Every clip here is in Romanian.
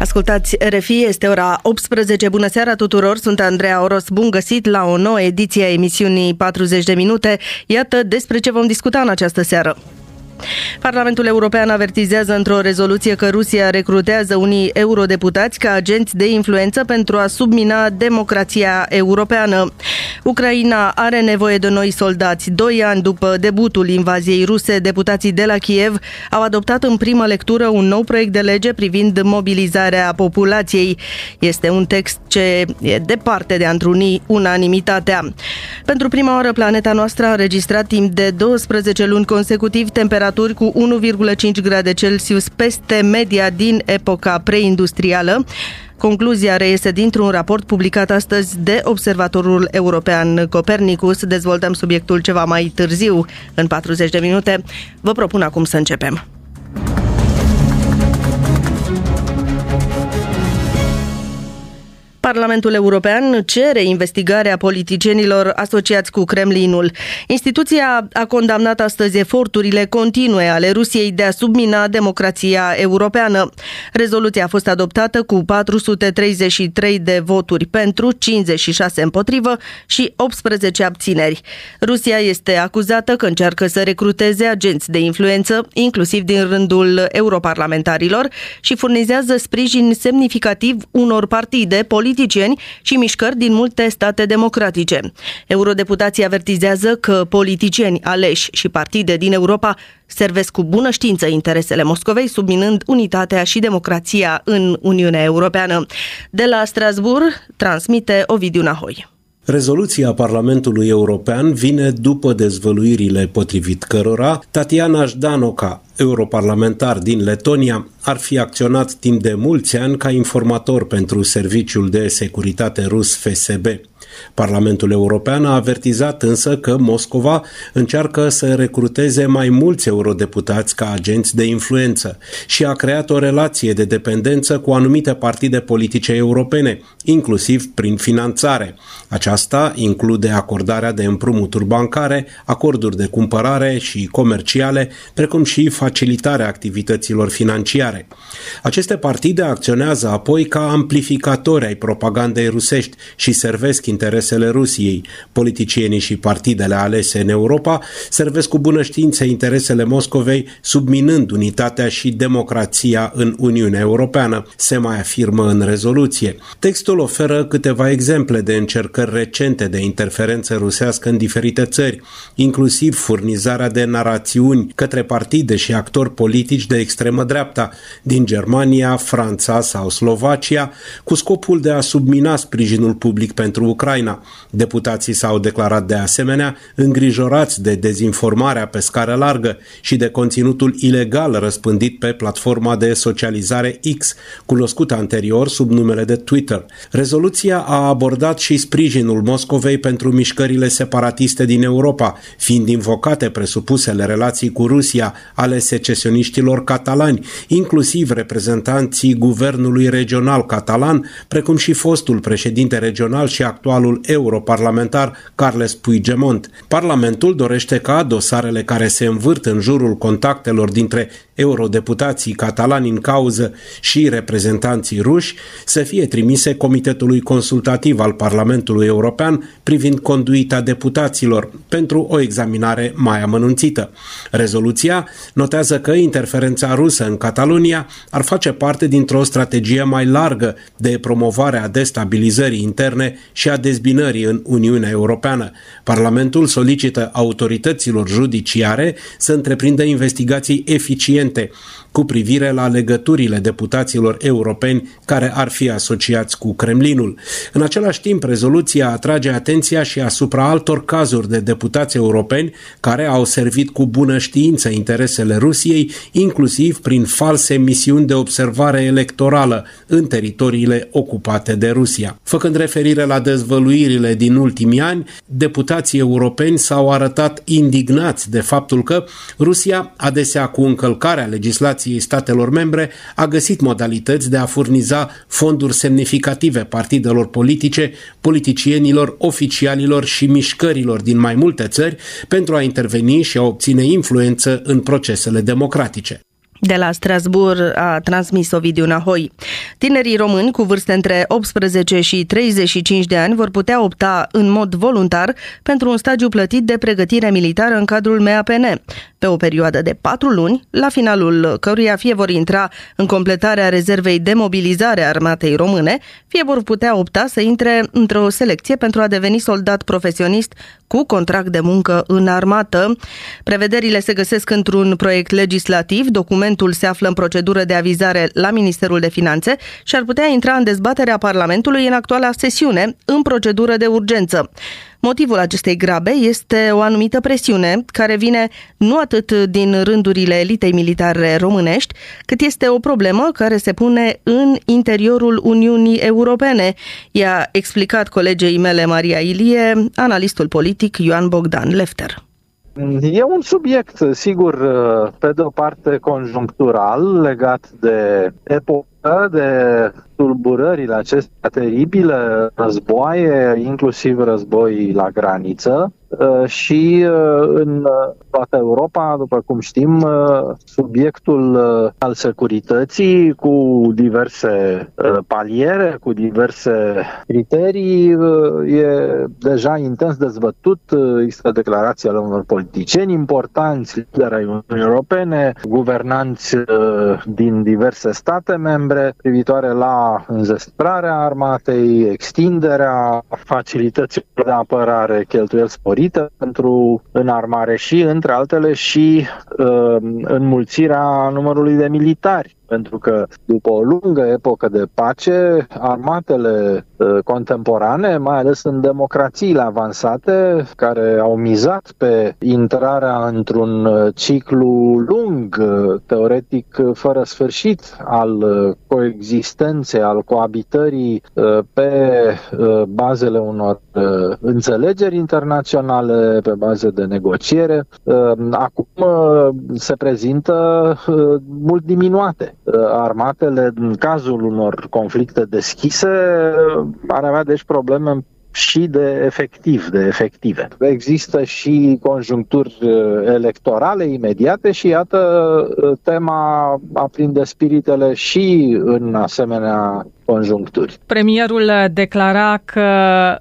Ascultați RFI, este ora 18. Bună seara tuturor, sunt Andreea Oros. Bun găsit la o nouă ediție a emisiunii 40 de minute. Iată despre ce vom discuta în această seară. Parlamentul European avertizează într-o rezoluție că Rusia recrutează unii eurodeputați ca agenți de influență pentru a submina democrația europeană. Ucraina are nevoie de noi soldați. Doi ani după debutul invaziei ruse, deputații de la Kiev au adoptat în primă lectură un nou proiect de lege privind mobilizarea populației. Este un text ce e departe de a întruni unanimitatea. Pentru prima oară, planeta noastră a înregistrat timp de 12 luni consecutiv temperatură temperaturi cu 1,5 grade Celsius peste media din epoca preindustrială. Concluzia reiese dintr-un raport publicat astăzi de Observatorul European Copernicus. Dezvoltăm subiectul ceva mai târziu, în 40 de minute. Vă propun acum să începem. Parlamentul European cere investigarea politicienilor asociați cu Kremlinul. Instituția a condamnat astăzi eforturile continue ale Rusiei de a submina democrația europeană. Rezoluția a fost adoptată cu 433 de voturi pentru, 56 împotrivă și 18 abțineri. Rusia este acuzată că încearcă să recruteze agenți de influență, inclusiv din rândul europarlamentarilor, și furnizează sprijin semnificativ unor partide politice politicieni și mișcări din multe state democratice. Eurodeputații avertizează că politicieni aleși și partide din Europa servesc cu bună știință interesele Moscovei, subminând unitatea și democrația în Uniunea Europeană. De la Strasbourg transmite Ovidiu Nahoi. Rezoluția Parlamentului European vine după dezvăluirile potrivit cărora Tatiana Ždanoca, europarlamentar din Letonia, ar fi acționat timp de mulți ani ca informator pentru Serviciul de Securitate Rus FSB. Parlamentul European a avertizat însă că Moscova încearcă să recruteze mai mulți eurodeputați ca agenți de influență și a creat o relație de dependență cu anumite partide politice europene, inclusiv prin finanțare. Aceasta include acordarea de împrumuturi bancare, acorduri de cumpărare și comerciale, precum și facilitarea activităților financiare. Aceste partide acționează apoi ca amplificatori ai propagandei rusești și servesc interesele Rusiei. Politicienii și partidele alese în Europa servesc cu bună știință interesele Moscovei, subminând unitatea și democrația în Uniunea Europeană, se mai afirmă în rezoluție. Textul oferă câteva exemple de încercări recente de interferență rusească în diferite țări, inclusiv furnizarea de narațiuni către partide și actori politici de extremă dreapta din Germania, Franța sau Slovacia, cu scopul de a submina sprijinul public pentru Ucraina. Deputații s-au declarat de asemenea îngrijorați de dezinformarea pe scară largă și de conținutul ilegal răspândit pe platforma de socializare X, cunoscută anterior sub numele de Twitter. Rezoluția a abordat și sprijinul Moscovei pentru mișcările separatiste din Europa, fiind invocate presupusele relații cu Rusia ale secesioniștilor catalani, inclusiv reprezentanții guvernului regional catalan, precum și fostul președinte regional și actualul europarlamentar Carles Puigdemont. Parlamentul dorește ca dosarele care se învârt în jurul contactelor dintre eurodeputații catalani în cauză și reprezentanții ruși să fie trimise Comitetului Consultativ al Parlamentului European privind conduita deputaților pentru o examinare mai amănunțită. Rezoluția notează că interferența rusă în Catalonia ar face parte dintr-o strategie mai largă de promovare a destabilizării interne și a dezbinării în Uniunea Europeană. Parlamentul solicită autorităților judiciare să întreprindă investigații eficiente siguiente. Cu privire la legăturile deputaților europeni care ar fi asociați cu Kremlinul. În același timp, rezoluția atrage atenția și asupra altor cazuri de deputați europeni care au servit cu bună știință interesele Rusiei, inclusiv prin false misiuni de observare electorală în teritoriile ocupate de Rusia. Făcând referire la dezvăluirile din ultimii ani, deputații europeni s-au arătat indignați de faptul că Rusia, adesea cu încălcarea legislației legislației statelor membre a găsit modalități de a furniza fonduri semnificative partidelor politice, politicienilor, oficialilor și mișcărilor din mai multe țări pentru a interveni și a obține influență în procesele democratice. De la Strasbourg a transmis Ovidiu Nahoi. Tinerii români cu vârste între 18 și 35 de ani vor putea opta în mod voluntar pentru un stagiu plătit de pregătire militară în cadrul MAPN, pe o perioadă de 4 luni, la finalul căruia fie vor intra în completarea rezervei de mobilizare a armatei române, fie vor putea opta să intre într-o selecție pentru a deveni soldat profesionist cu contract de muncă în armată. Prevederile se găsesc într-un proiect legislativ, documentul se află în procedură de avizare la Ministerul de Finanțe și ar putea intra în dezbaterea Parlamentului în actuala sesiune, în procedură de urgență. Motivul acestei grabe este o anumită presiune care vine nu atât din rândurile elitei militare românești, cât este o problemă care se pune în interiorul Uniunii Europene, i-a explicat colegei mele Maria Ilie, analistul politic Ioan Bogdan Lefter. E un subiect, sigur, pe de o parte conjunctural, legat de epocă, de tulburările acestea teribile, războaie, inclusiv război la graniță, Uh, și uh, în toată Europa, după cum știm, uh, subiectul al securității cu diverse paliere, cu diverse criterii e deja intens dezbătut. Există declarații ale unor politicieni importanți, lideri ai Uniunii Europene, guvernanți din diverse state membre privitoare la înzestrarea armatei, extinderea facilităților de apărare, cheltuieli sporite sporită pentru înarmare și, între altele, și uh, înmulțirea numărului de militari pentru că după o lungă epocă de pace, armatele uh, contemporane, mai ales în democrațiile avansate, care au mizat pe intrarea într-un uh, ciclu lung, uh, teoretic fără sfârșit, al coexistenței, al coabitării pe bazele unor înțelegeri internaționale, pe baze de negociere, acum se prezintă mult diminuate. Armatele, în cazul unor conflicte deschise, ar avea deci probleme și de efectiv, de efective. Există și conjuncturi uh, electorale imediate și iată uh, tema aprinde spiritele și în asemenea conjuncturi. Premierul declara că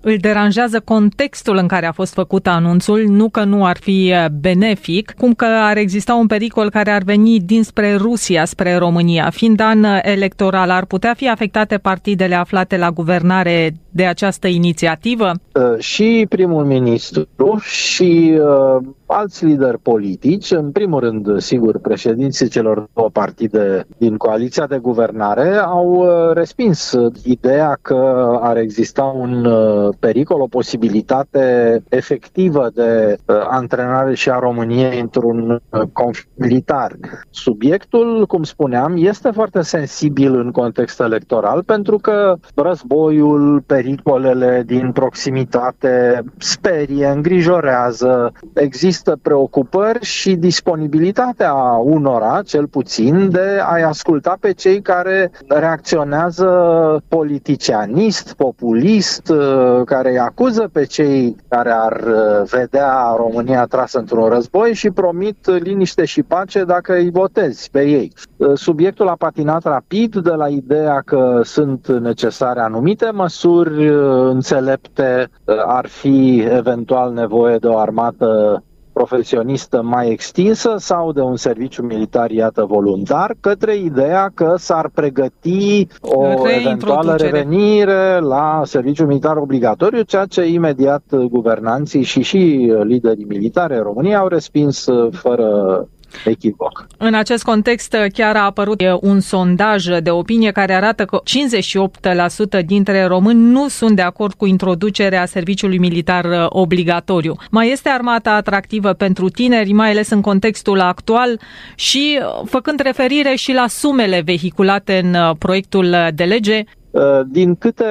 îl deranjează contextul în care a fost făcut anunțul, nu că nu ar fi benefic, cum că ar exista un pericol care ar veni dinspre Rusia spre România. Fiind an electoral, ar putea fi afectate partidele aflate la guvernare de această inițiativă? Uh, și primul ministru și uh, alți lideri politici, în primul rând, sigur, președinții celor două partide din coaliția de guvernare, au uh, respins ideea că ar exista un uh, pericol, o posibilitate efectivă de uh, antrenare și a României într-un conflict militar. Subiectul, cum spuneam, este foarte sensibil în context electoral pentru că războiul, pericolele din proximitate sperie, îngrijorează, există există preocupări și disponibilitatea unora, cel puțin, de a-i asculta pe cei care reacționează politicianist, populist, uh, care îi acuză pe cei care ar uh, vedea România trasă într-un război și promit liniște și pace dacă îi votezi pe ei. Uh, subiectul a patinat rapid de la ideea că sunt necesare anumite măsuri înțelepte, ar fi eventual nevoie de o armată profesionistă mai extinsă sau de un serviciu militar, iată, voluntar, către ideea că s-ar pregăti o eventuală revenire la serviciu militar obligatoriu, ceea ce imediat guvernanții și și liderii militari în România au respins fără echivoc. În acest context chiar a apărut un sondaj de opinie care arată că 58% dintre români nu sunt de acord cu introducerea serviciului militar uh, obligatoriu. Mai este armata atractivă pentru tineri, mai ales în contextul actual și uh, făcând referire și la sumele vehiculate în uh, proiectul de lege, Uh, din câte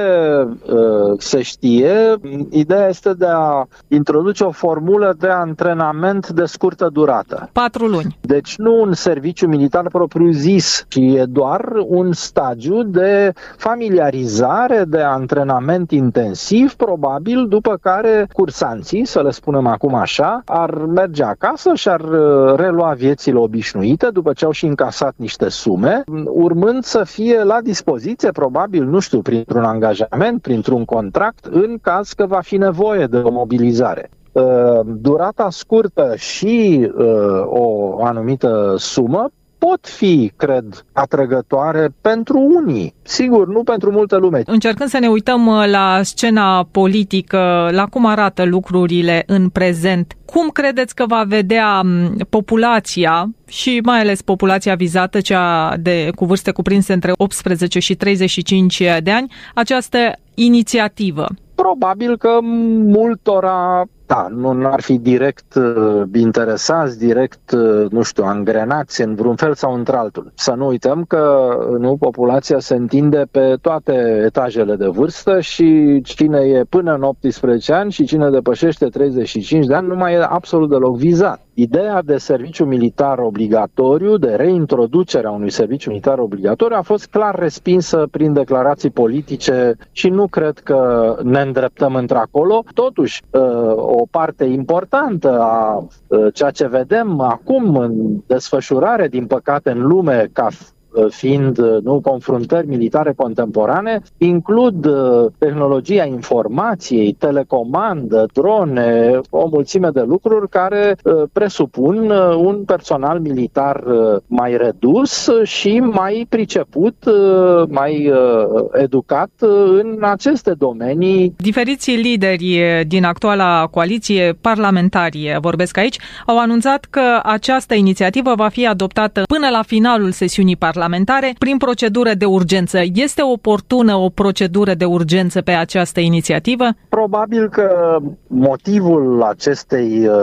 uh, se știe, ideea este de a introduce o formulă de antrenament de scurtă durată. Patru luni. Deci nu un serviciu militar propriu-zis, ci e doar un stagiu de familiarizare, de antrenament intensiv, probabil, după care cursanții, să le spunem acum așa, ar merge acasă și ar uh, relua viețile obișnuite după ce au și încasat niște sume, urmând să fie la dispoziție, probabil, nu știu, printr-un angajament, printr-un contract, în caz că va fi nevoie de o mobilizare. Uh, durata scurtă și uh, o anumită sumă pot fi, cred, atrăgătoare pentru unii. Sigur, nu pentru multă lume. Încercând să ne uităm uh, la scena politică, la cum arată lucrurile în prezent, cum credeți că va vedea populația și mai ales populația vizată, cea de cu vârste cuprinse între 18 și 35 de ani, această inițiativă? Probabil că multora da, nu ar fi direct uh, interesați, direct, uh, nu știu, angrenați în vreun fel sau într-altul. Să nu uităm că nu populația se întinde pe toate etajele de vârstă și cine e până în 18 ani și cine depășește 35 de ani nu mai e absolut deloc vizat. Ideea de serviciu militar obligatoriu, de reintroducerea unui serviciu militar obligatoriu, a fost clar respinsă prin declarații politice și nu cred că ne îndreptăm într-acolo. Totuși, uh, o parte importantă a uh, ceea ce vedem acum în desfășurare, din păcate, în lume ca Uh, fiind uh, nu confruntări militare contemporane, includ uh, tehnologia informației, telecomandă, drone, o mulțime de lucruri care presupun un personal militar mai redus și mai priceput, mai educat în aceste domenii. Diferiții lideri din actuala coaliție parlamentarie, vorbesc aici, au anunțat că această inițiativă va fi adoptată până la finalul sesiunii parlamentare parlamentare prin procedură de urgență. Este oportună o procedură de urgență pe această inițiativă? Probabil că motivul acestei uh,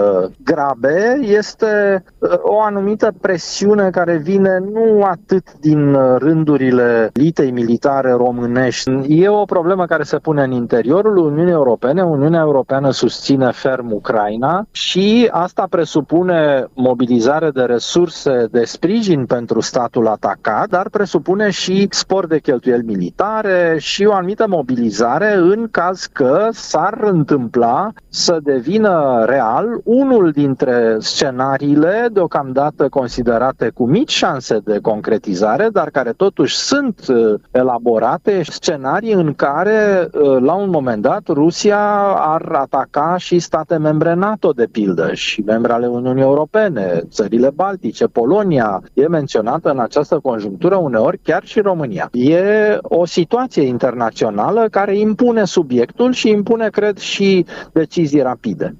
grabe este uh, o anumită presiune care vine nu atât din uh, rândurile litei militare românești. E o problemă care se pune în interiorul Uniunii Europene. Uniunea Europeană susține ferm Ucraina și asta presupune mobilizare de resurse de sprijin pentru statul atacat dar presupune și spor de cheltuieli militare și o anumită mobilizare în caz că s-ar întâmpla să devină real unul dintre scenariile deocamdată considerate cu mici șanse de concretizare, dar care totuși sunt uh, elaborate, scenarii în care uh, la un moment dat Rusia ar ataca și state membre NATO de pildă și membre ale Uniunii Europene, țările Baltice, Polonia. E menționată în această conjunctură conjunctură, uneori chiar și România. E o situație internațională care impune subiectul și impune, cred, și decizii rapide.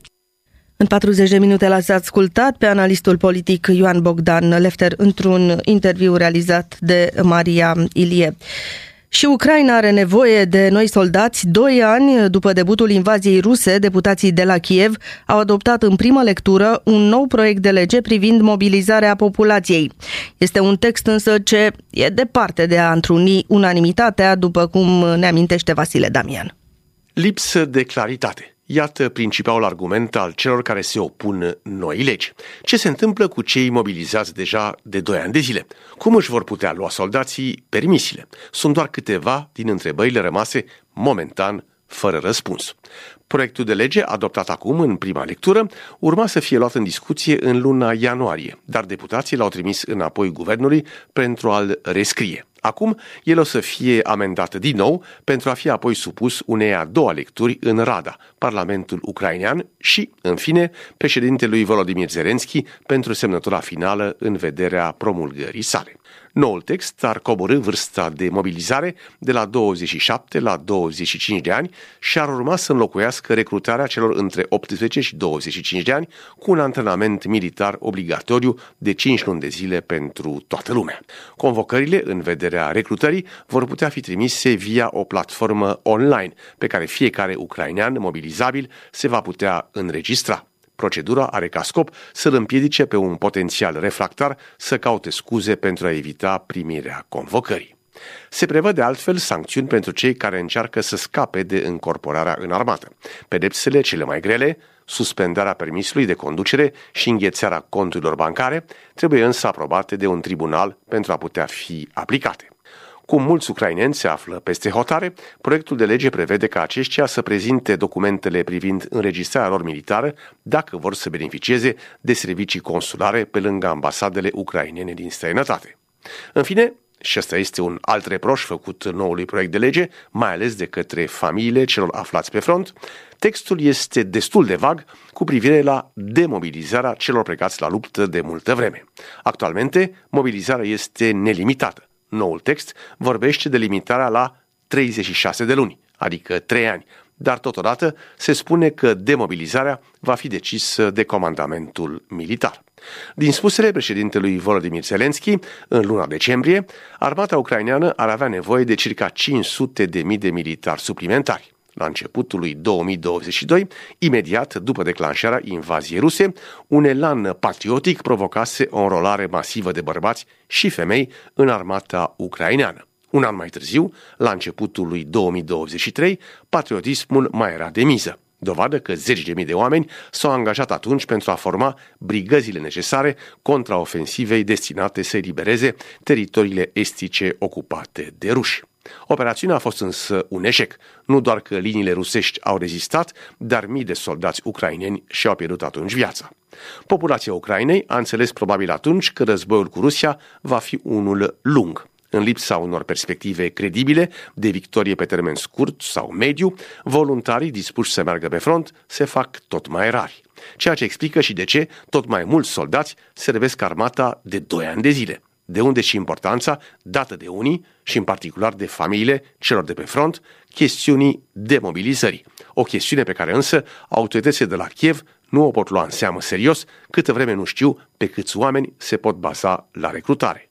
În 40 de minute l-ați ascultat pe analistul politic Ioan Bogdan Lefter într-un interviu realizat de Maria Ilie. Și Ucraina are nevoie de noi soldați. Doi ani după debutul invaziei ruse, deputații de la Kiev au adoptat în primă lectură un nou proiect de lege privind mobilizarea populației. Este un text însă ce e departe de a întruni unanimitatea, după cum ne amintește Vasile Damian. Lipsă de claritate. Iată principalul argument al celor care se opun noi legi. Ce se întâmplă cu cei mobilizați deja de 2 ani de zile? Cum își vor putea lua soldații permisiile? Sunt doar câteva din întrebările rămase momentan fără răspuns. Proiectul de lege, adoptat acum în prima lectură, urma să fie luat în discuție în luna ianuarie, dar deputații l-au trimis înapoi guvernului pentru a-l rescrie. Acum, el o să fie amendat din nou pentru a fi apoi supus unei a doua lecturi în Rada, Parlamentul Ucrainean și, în fine, președintelui Volodymyr Zelensky pentru semnătura finală în vederea promulgării sale. Noul text ar coborâ vârsta de mobilizare de la 27 la 25 de ani și ar urma să înlocuiască recrutarea celor între 18 și 25 de ani cu un antrenament militar obligatoriu de 5 luni de zile pentru toată lumea. Convocările în vederea recrutării vor putea fi trimise via o platformă online pe care fiecare ucrainean mobilizabil se va putea înregistra. Procedura are ca scop să-l împiedice pe un potențial refractar să caute scuze pentru a evita primirea convocării. Se prevăd de altfel sancțiuni pentru cei care încearcă să scape de încorporarea în armată. Pedepsele cele mai grele, suspendarea permisului de conducere și înghețarea conturilor bancare, trebuie însă aprobate de un tribunal pentru a putea fi aplicate. Cum mulți ucraineni se află peste hotare, proiectul de lege prevede ca aceștia să prezinte documentele privind înregistrarea lor militară dacă vor să beneficieze de servicii consulare pe lângă ambasadele ucrainene din străinătate. În fine, și ăsta este un alt reproș făcut noului proiect de lege, mai ales de către familiile celor aflați pe front, textul este destul de vag cu privire la demobilizarea celor plecați la luptă de multă vreme. Actualmente, mobilizarea este nelimitată. Noul text vorbește de limitarea la 36 de luni, adică 3 ani, dar totodată se spune că demobilizarea va fi decisă de comandamentul militar. Din spusele președintelui Volodymyr Zelensky, în luna decembrie, armata ucraineană ar avea nevoie de circa 500 de mii de militari suplimentari. La începutul lui 2022, imediat după declanșarea invaziei ruse, un elan patriotic provocase o înrolare masivă de bărbați și femei în armata ucraineană. Un an mai târziu, la începutul lui 2023, patriotismul mai era de miză. Dovadă că zeci de mii de oameni s-au angajat atunci pentru a forma brigăzile necesare contra ofensivei destinate să elibereze teritoriile estice ocupate de ruși. Operațiunea a fost însă un eșec. Nu doar că liniile rusești au rezistat, dar mii de soldați ucraineni și-au pierdut atunci viața. Populația Ucrainei a înțeles probabil atunci că războiul cu Rusia va fi unul lung. În lipsa unor perspective credibile de victorie pe termen scurt sau mediu, voluntarii dispuși să meargă pe front se fac tot mai rari. Ceea ce explică și de ce tot mai mulți soldați servesc armata de 2 ani de zile. De unde și importanța dată de unii și în particular de familiile celor de pe front, chestiunii demobilizării. O chestiune pe care însă autoritățile de la Kiev nu o pot lua în seamă serios câtă vreme nu știu pe câți oameni se pot baza la recrutare.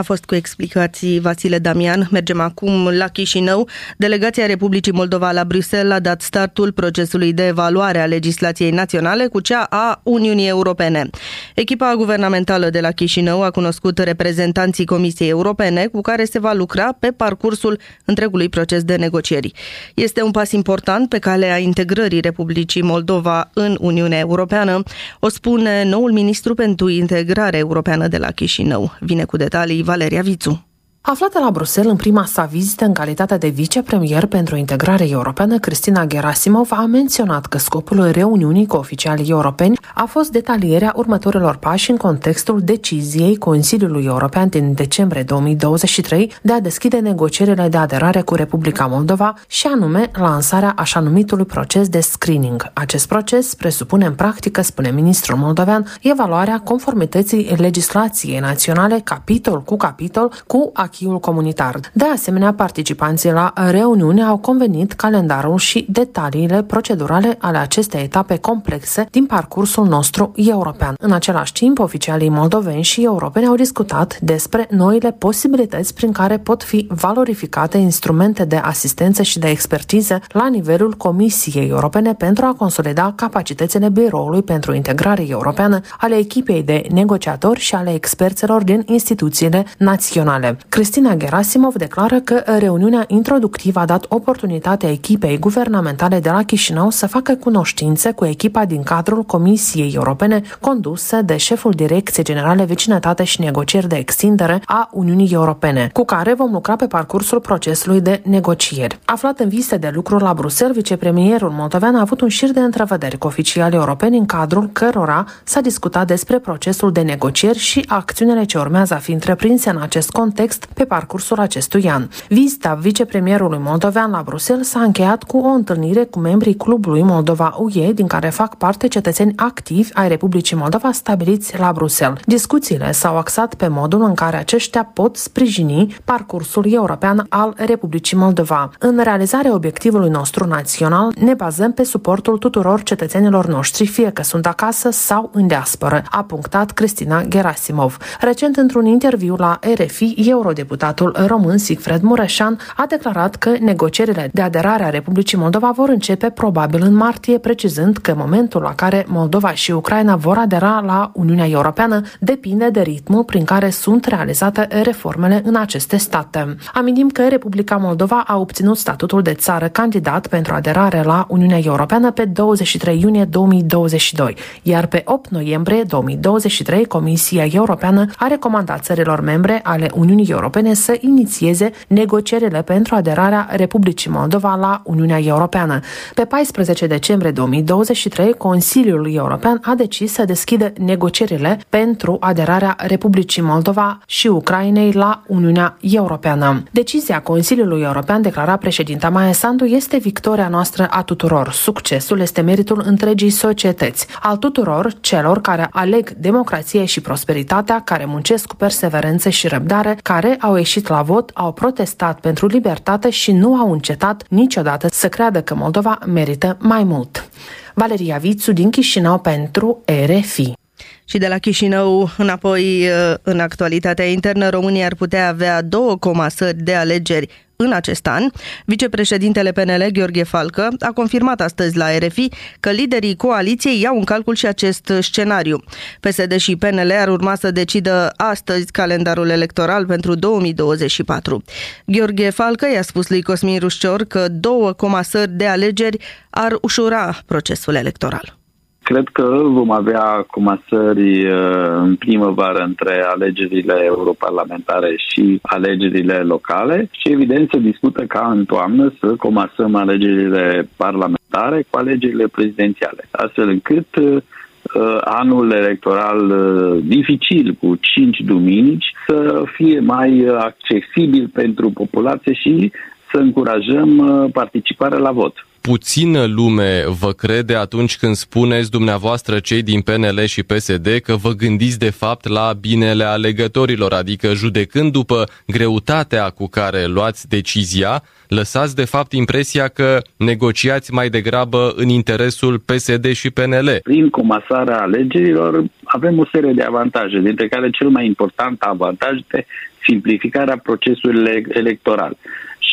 A fost cu explicații Vasile Damian. Mergem acum la Chișinău. Delegația Republicii Moldova la Bruxelles a dat startul procesului de evaluare a legislației naționale cu cea a Uniunii Europene. Echipa guvernamentală de la Chișinău a cunoscut reprezentanții Comisiei Europene cu care se va lucra pe parcursul întregului proces de negocieri. Este un pas important pe calea integrării Republicii Moldova în Uniunea Europeană, o spune noul ministru pentru integrare europeană de la Chișinău. Vine cu detalii Valeria Vițu. Aflată la Bruxelles în prima sa vizită în calitate de vicepremier pentru integrare europeană, Cristina Gerasimov a menționat că scopul reuniunii cu oficialii europeni a fost detalierea următorilor pași în contextul deciziei Consiliului European din decembrie 2023 de a deschide negocierile de aderare cu Republica Moldova și anume lansarea așa numitului proces de screening. Acest proces presupune în practică, spune ministrul moldovean, evaluarea conformității legislației naționale capitol cu capitol cu achiul comunitar. De asemenea, participanții la reuniune au convenit calendarul și detaliile procedurale ale acestei etape complexe din parcursul nostru european. În același timp, oficialii moldoveni și europeni au discutat despre noile posibilități prin care pot fi valorificate instrumente de asistență și de expertiză la nivelul Comisiei Europene pentru a consolida capacitățile Biroului pentru Integrare Europeană, ale echipei de negociatori și ale experților din instituțiile naționale. Cristina Gerasimov declară că reuniunea introductivă a dat oportunitatea echipei guvernamentale de la Chișinău să facă cunoștințe cu echipa din cadrul Comisiei Europene condusă de șeful Direcției Generale Vecinătate și Negocieri de Extindere a Uniunii Europene, cu care vom lucra pe parcursul procesului de negocieri. Aflat în viste de lucru la Bruxelles, vicepremierul moldovean a avut un șir de întrevederi cu oficialii europeni în cadrul cărora s-a discutat despre procesul de negocieri și acțiunile ce urmează a fi întreprinse în acest context pe parcursul acestui an. Vizita vicepremierului moldovean la Bruxelles s-a încheiat cu o întâlnire cu membrii clubului Moldova UE, din care fac parte cetățeni activi ai Republicii Moldova stabiliți la Bruxelles. Discuțiile s-au axat pe modul în care aceștia pot sprijini parcursul european al Republicii Moldova. În realizarea obiectivului nostru național ne bazăm pe suportul tuturor cetățenilor noștri, fie că sunt acasă sau în diasporă, a punctat Cristina Gerasimov. Recent, într-un interviu la RFI, Euro eurodeputatul român Sigfred Mureșan a declarat că negocierile de aderare a Republicii Moldova vor începe probabil în martie, precizând că momentul la care Moldova și Ucraina vor adera la Uniunea Europeană depinde de ritmul prin care sunt realizate reformele în aceste state. Amintim că Republica Moldova a obținut statutul de țară candidat pentru aderare la Uniunea Europeană pe 23 iunie 2022, iar pe 8 noiembrie 2023 Comisia Europeană a recomandat țărilor membre ale Uniunii Europene să inițieze negocierile pentru aderarea Republicii Moldova la Uniunea Europeană. Pe 14 decembrie 2023, Consiliul European a decis să deschidă negocierile pentru aderarea Republicii Moldova și Ucrainei la Uniunea Europeană. Decizia Consiliului European, declara președinta Maia Sandu, este victoria noastră a tuturor. Succesul este meritul întregii societăți, al tuturor celor care aleg democrație și prosperitatea, care muncesc cu perseverență și răbdare, care au ieșit la vot, au protestat pentru libertate și nu au încetat niciodată să creadă că Moldova merită mai mult. Valeria Vițu din Chișinău pentru RFI. Și de la Chișinău înapoi în actualitatea internă, România ar putea avea două comasări de alegeri în acest an. Vicepreședintele PNL, Gheorghe Falcă, a confirmat astăzi la RFI că liderii coaliției iau în calcul și acest scenariu. PSD și PNL ar urma să decidă astăzi calendarul electoral pentru 2024. Gheorghe Falcă i-a spus lui Cosmin Rușcior că două comasări de alegeri ar ușura procesul electoral. Cred că vom avea comasări uh, în primăvară între alegerile europarlamentare și alegerile locale și evident se discută ca în toamnă să comasăm alegerile parlamentare cu alegerile prezidențiale, astfel încât uh, anul electoral uh, dificil cu cinci duminici să fie mai accesibil pentru populație și să încurajăm participarea la vot puțină lume vă crede atunci când spuneți dumneavoastră cei din PNL și PSD că vă gândiți de fapt la binele alegătorilor, adică judecând după greutatea cu care luați decizia, lăsați de fapt impresia că negociați mai degrabă în interesul PSD și PNL. Prin comasarea alegerilor avem o serie de avantaje, dintre care cel mai important avantaj este simplificarea procesului electoral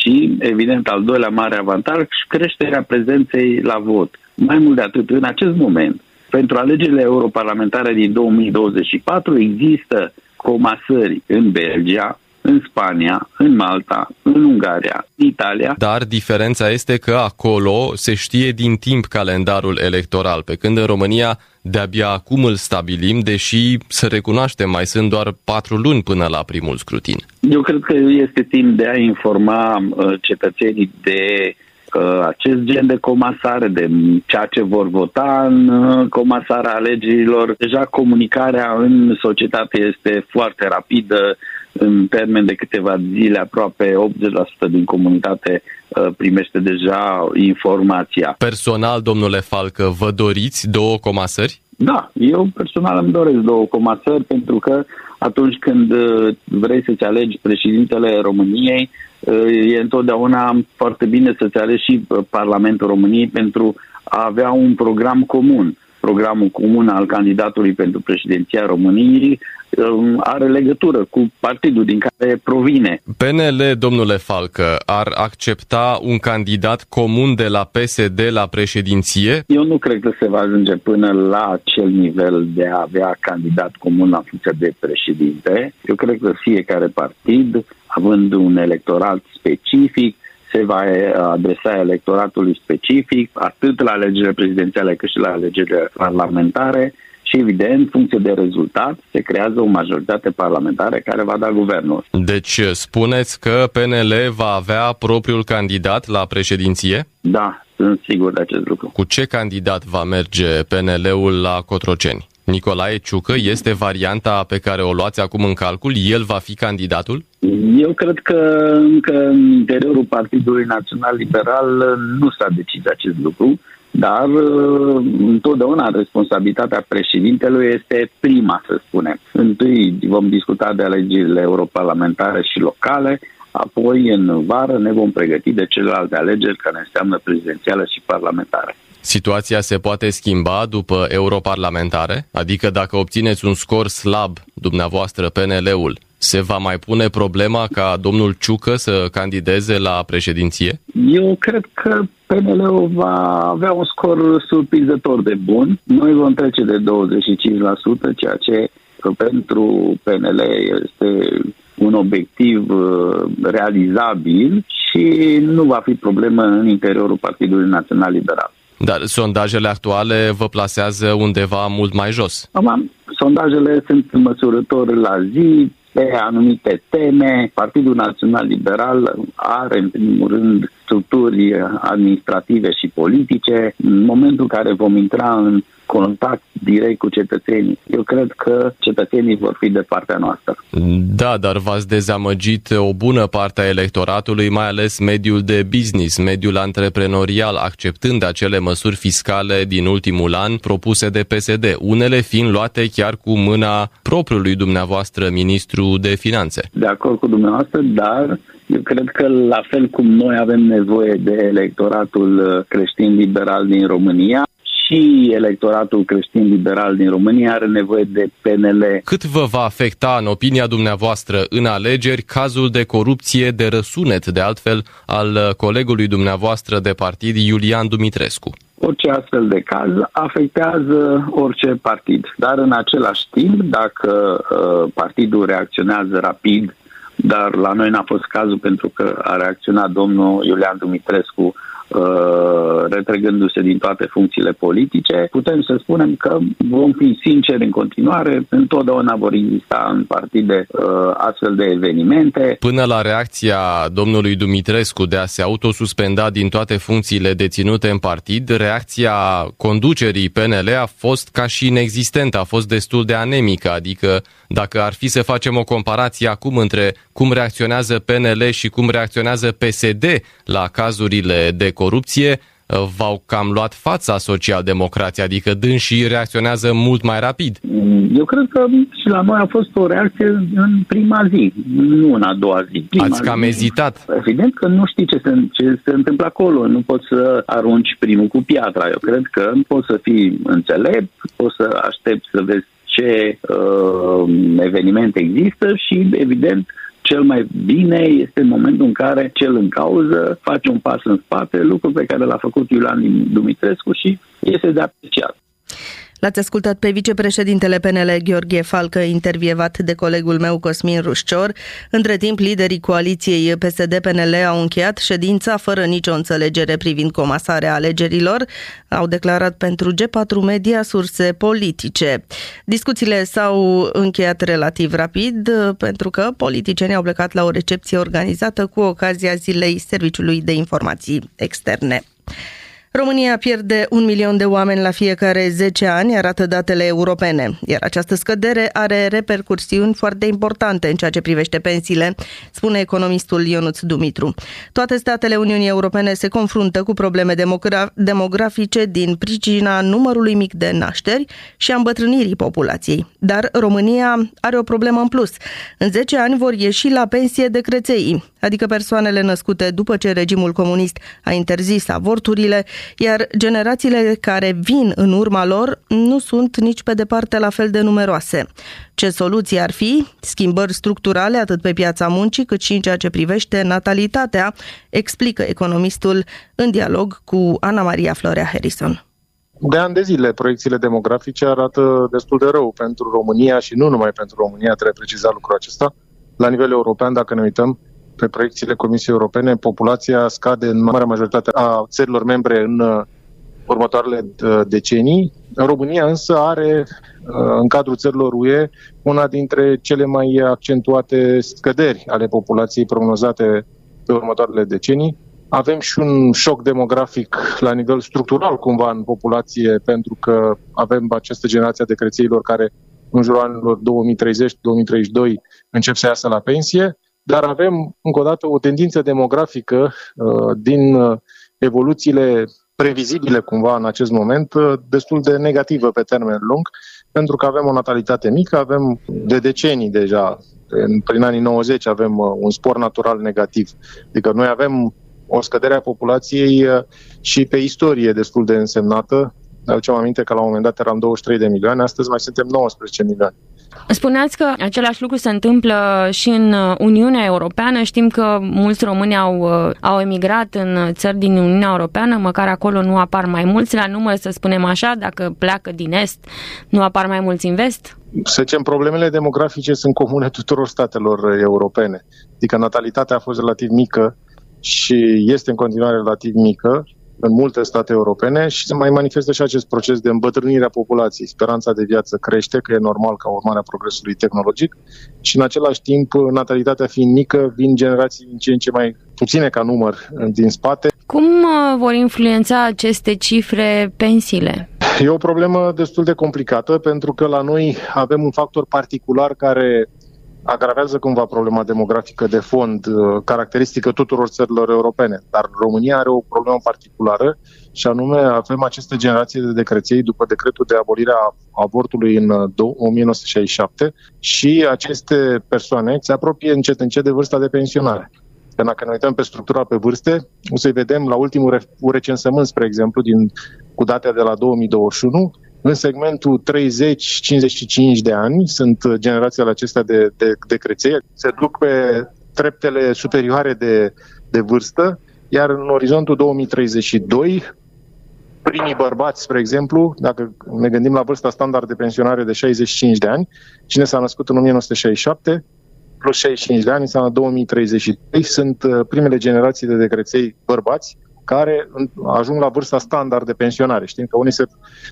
și, evident, al doilea mare avantaj, creșterea prezenței la vot. Mai mult de atât, în acest moment, pentru alegerile europarlamentare din 2024 există comasări în Belgia, în Spania, în Malta, în Ungaria, în Italia. Dar diferența este că acolo se știe din timp calendarul electoral, pe când în România de-abia acum îl stabilim, deși, să recunoaștem, mai sunt doar patru luni până la primul scrutin. Eu cred că este timp de a informa uh, cetățenii de uh, acest gen de comasare, de ceea ce vor vota în uh, comasarea alegerilor. Deja comunicarea în societate este foarte rapidă, în termen de câteva zile, aproape 80% din comunitate uh, primește deja informația. Personal, domnule Falcă, vă doriți două comasări? Da, eu personal îmi doresc două comasări pentru că atunci când uh, vrei să-ți alegi președintele României, uh, e întotdeauna foarte bine să-ți alegi și Parlamentul României pentru a avea un program comun programul comun al candidatului pentru președinția României um, are legătură cu partidul din care provine. PNL, domnule Falcă, ar accepta un candidat comun de la PSD la președinție? Eu nu cred că se va ajunge până la acel nivel de a avea candidat comun la funcția de președinte. Eu cred că fiecare partid, având un electorat specific, se va adresa electoratului specific, atât la alegerile prezidențiale cât și la alegerile parlamentare și, evident, funcție de rezultat, se creează o majoritate parlamentară care va da guvernul. Deci spuneți că PNL va avea propriul candidat la președinție? Da, sunt sigur de acest lucru. Cu ce candidat va merge PNL-ul la Cotroceni? Nicolae Ciucă este varianta pe care o luați acum în calcul? El va fi candidatul? Eu cred că încă în interiorul Partidului Național Liberal nu s-a decis acest lucru, dar uh, întotdeauna responsabilitatea președintelui este prima, să spunem. Întâi vom discuta de alegerile europarlamentare și locale, apoi în vară ne vom pregăti de celelalte alegeri care înseamnă prezidențiale și parlamentare. Situația se poate schimba după europarlamentare? Adică dacă obțineți un scor slab, dumneavoastră PNL-ul, Se va mai pune problema ca domnul Ciucă să candideze la președinție? Eu cred că PNL-ul va avea un scor surprinzător de bun. Noi vom trece de 25%, ceea ce pentru PNL este un obiectiv uh, realizabil și nu va fi problemă în interiorul Partidului Național Liberal. Dar sondajele actuale vă plasează undeva mult mai jos. Acum, sondajele sunt măsurători la zi, pe anumite teme. Partidul Național Liberal are, în primul rând, structuri administrative și politice. În momentul în care vom intra în contact direct cu cetățenii. Eu cred că cetățenii vor fi de partea noastră. Da, dar v-ați dezamăgit o bună parte a electoratului, mai ales mediul de business, mediul antreprenorial, acceptând acele măsuri fiscale din ultimul an propuse de PSD, unele fiind luate chiar cu mâna propriului dumneavoastră ministru de finanțe. De acord cu dumneavoastră, dar eu cred că la fel cum noi avem nevoie de electoratul creștin liberal din România, și electoratul creștin liberal din România are nevoie de PNL. Cât vă va afecta, în opinia dumneavoastră, în alegeri, cazul de corupție de răsunet, de altfel, al colegului dumneavoastră de partid, Iulian Dumitrescu? Orice astfel de caz afectează orice partid, dar în același timp, dacă uh, partidul reacționează rapid, dar la noi n-a fost cazul pentru că a reacționat domnul Iulian Dumitrescu Uh, retrăgându-se din toate funcțiile politice, putem să spunem că vom fi sinceri în continuare, întotdeauna vor exista în partide uh, astfel de evenimente. Până la reacția domnului Dumitrescu de a se autosuspenda din toate funcțiile deținute în partid, reacția conducerii PNL a fost ca și inexistentă, a fost destul de anemică, adică dacă ar fi să facem o comparație acum între cum reacționează PNL și cum reacționează PSD la cazurile de corupție, uh, v-au cam luat fața socialdemocrația, adică dânsii reacționează mult mai rapid. Eu cred că și la noi a fost o reacție în prima zi, nu în a doua zi. Prima Ați cam zi. ezitat. Evident că nu știi ce se, ce se întâmplă acolo, nu poți să arunci primul cu piatra. Eu cred că poți să fii înțelept, poți să aștepți să vezi ce uh, evenimente există și, evident, cel mai bine este în momentul în care cel în cauză face un pas în spate, lucru pe care l-a făcut Iulian Dumitrescu și este de apreciat. L-ați ascultat pe vicepreședintele PNL Gheorghe Falcă, intervievat de colegul meu Cosmin Rușcior. Între timp, liderii coaliției PSD-PNL au încheiat ședința fără nicio înțelegere privind comasarea alegerilor. Au declarat pentru G4 Media surse politice. Discuțiile s-au încheiat relativ rapid pentru că politicienii au plecat la o recepție organizată cu ocazia zilei Serviciului de Informații Externe. România pierde un milion de oameni la fiecare 10 ani, arată datele europene, iar această scădere are repercursiuni foarte importante în ceea ce privește pensiile, spune economistul Ionuț Dumitru. Toate statele Uniunii Europene se confruntă cu probleme demogra- demografice din pricina numărului mic de nașteri și a îmbătrânirii populației. Dar România are o problemă în plus. În 10 ani vor ieși la pensie de creței, adică persoanele născute după ce regimul comunist a interzis avorturile, iar generațiile care vin în urma lor nu sunt nici pe departe la fel de numeroase. Ce soluții ar fi? Schimbări structurale atât pe piața muncii cât și în ceea ce privește natalitatea, explică economistul în dialog cu Ana Maria Florea Harrison. De ani de zile, proiecțiile demografice arată destul de rău pentru România și nu numai pentru România, trebuie precizat lucrul acesta. La nivel european, dacă ne uităm, pe proiecțiile Comisiei Europene, populația scade în marea majoritate a țărilor membre în uh, următoarele uh, decenii. România însă are, uh, în cadrul țărilor UE, una dintre cele mai accentuate scăderi ale populației prognozate pe următoarele decenii. Avem și un șoc demografic la nivel structural cumva în populație pentru că avem această generație de crețeilor care în jurul anilor 2030-2032 încep să iasă la pensie dar avem, încă o dată, o tendință demografică uh, din uh, evoluțiile previzibile cumva în acest moment, uh, destul de negativă pe termen lung, pentru că avem o natalitate mică, avem de decenii deja, în, prin anii 90 avem un spor natural negativ. Adică noi avem o scădere a populației și pe istorie destul de însemnată. Aducem aminte că la un moment dat eram 23 de milioane, astăzi mai suntem 19 milioane. Spuneați că același lucru se întâmplă și în Uniunea Europeană. Știm că mulți români au, au emigrat în țări din Uniunea Europeană, măcar acolo nu apar mai mulți la număr, să spunem așa, dacă pleacă din Est, nu apar mai mulți în Vest? Să zicem, problemele demografice sunt comune tuturor statelor europene. Adică natalitatea a fost relativ mică și este în continuare relativ mică în multe state europene și se mai manifestă și acest proces de îmbătrânire a populației. Speranța de viață crește, că e normal ca urmare a progresului tehnologic și în același timp, natalitatea fiind mică, vin generații din ce în ce mai puține ca număr din spate. Cum uh, vor influența aceste cifre pensiile? E o problemă destul de complicată pentru că la noi avem un factor particular care agravează cumva problema demografică de fond, uh, caracteristică tuturor țărilor europene. Dar România are o problemă particulară și anume avem aceste generații de decreței după decretul de abolire a avortului în 1967 uh, și aceste persoane se apropie încet încet de vârsta de pensionare. Că dacă ne uităm pe structura pe vârste, o să vedem la ultimul recensământ, spre exemplu, din, cu date de la 2021, în segmentul 30-55 de ani sunt generațiile acestea de, de, de creței, se duc pe treptele superioare de, de vârstă, iar în orizontul 2032, primii bărbați, spre exemplu, dacă ne gândim la vârsta standard de pensionare de 65 de ani, cine s-a născut în 1967, plus 65 de ani, înseamnă 2033, sunt uh, primele generații de decreței bărbați, care ajung la vârsta standard de pensionare. Știm că unii se,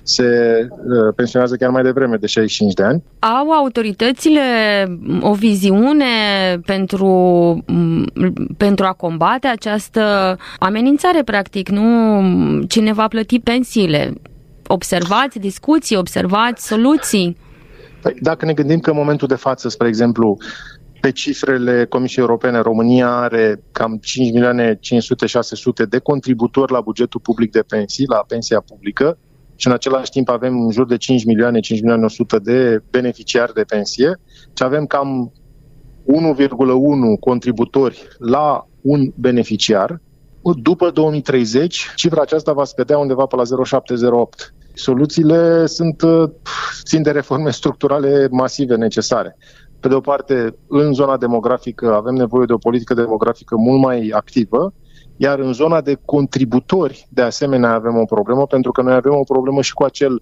se uh, pensionează chiar mai devreme, de 65 de ani. Au autoritățile o viziune pentru, pentru a combate această amenințare, practic, nu? Cine va plăti pensiile? Observați discuții, observați soluții? Păi, dacă ne gândim că în momentul de față, spre exemplu, pe cifrele Comisiei Europene, România are cam 5 milioane 500-600 de contributori la bugetul public de pensii, la pensia publică, și în același timp avem în jur de 5 milioane, 5 milioane 100 de beneficiari de pensie și avem cam 1,1 contributori la un beneficiar. După 2030, cifra aceasta va scădea undeva pe la 0,708. Soluțiile sunt, țin de reforme structurale masive necesare. Pe de o parte, în zona demografică avem nevoie de o politică demografică mult mai activă, iar în zona de contributori, de asemenea, avem o problemă, pentru că noi avem o problemă și cu acel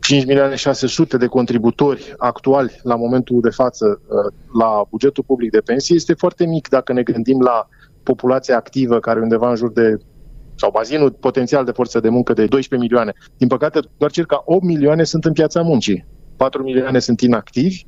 5 milioane 600 de contributori actuali la momentul de față uh, la bugetul public de pensii este foarte mic dacă ne gândim la populația activă care undeva în jur de sau bazinul potențial de forță de muncă de 12 milioane. Din păcate, doar circa 8 milioane sunt în piața muncii. 4 milioane sunt inactivi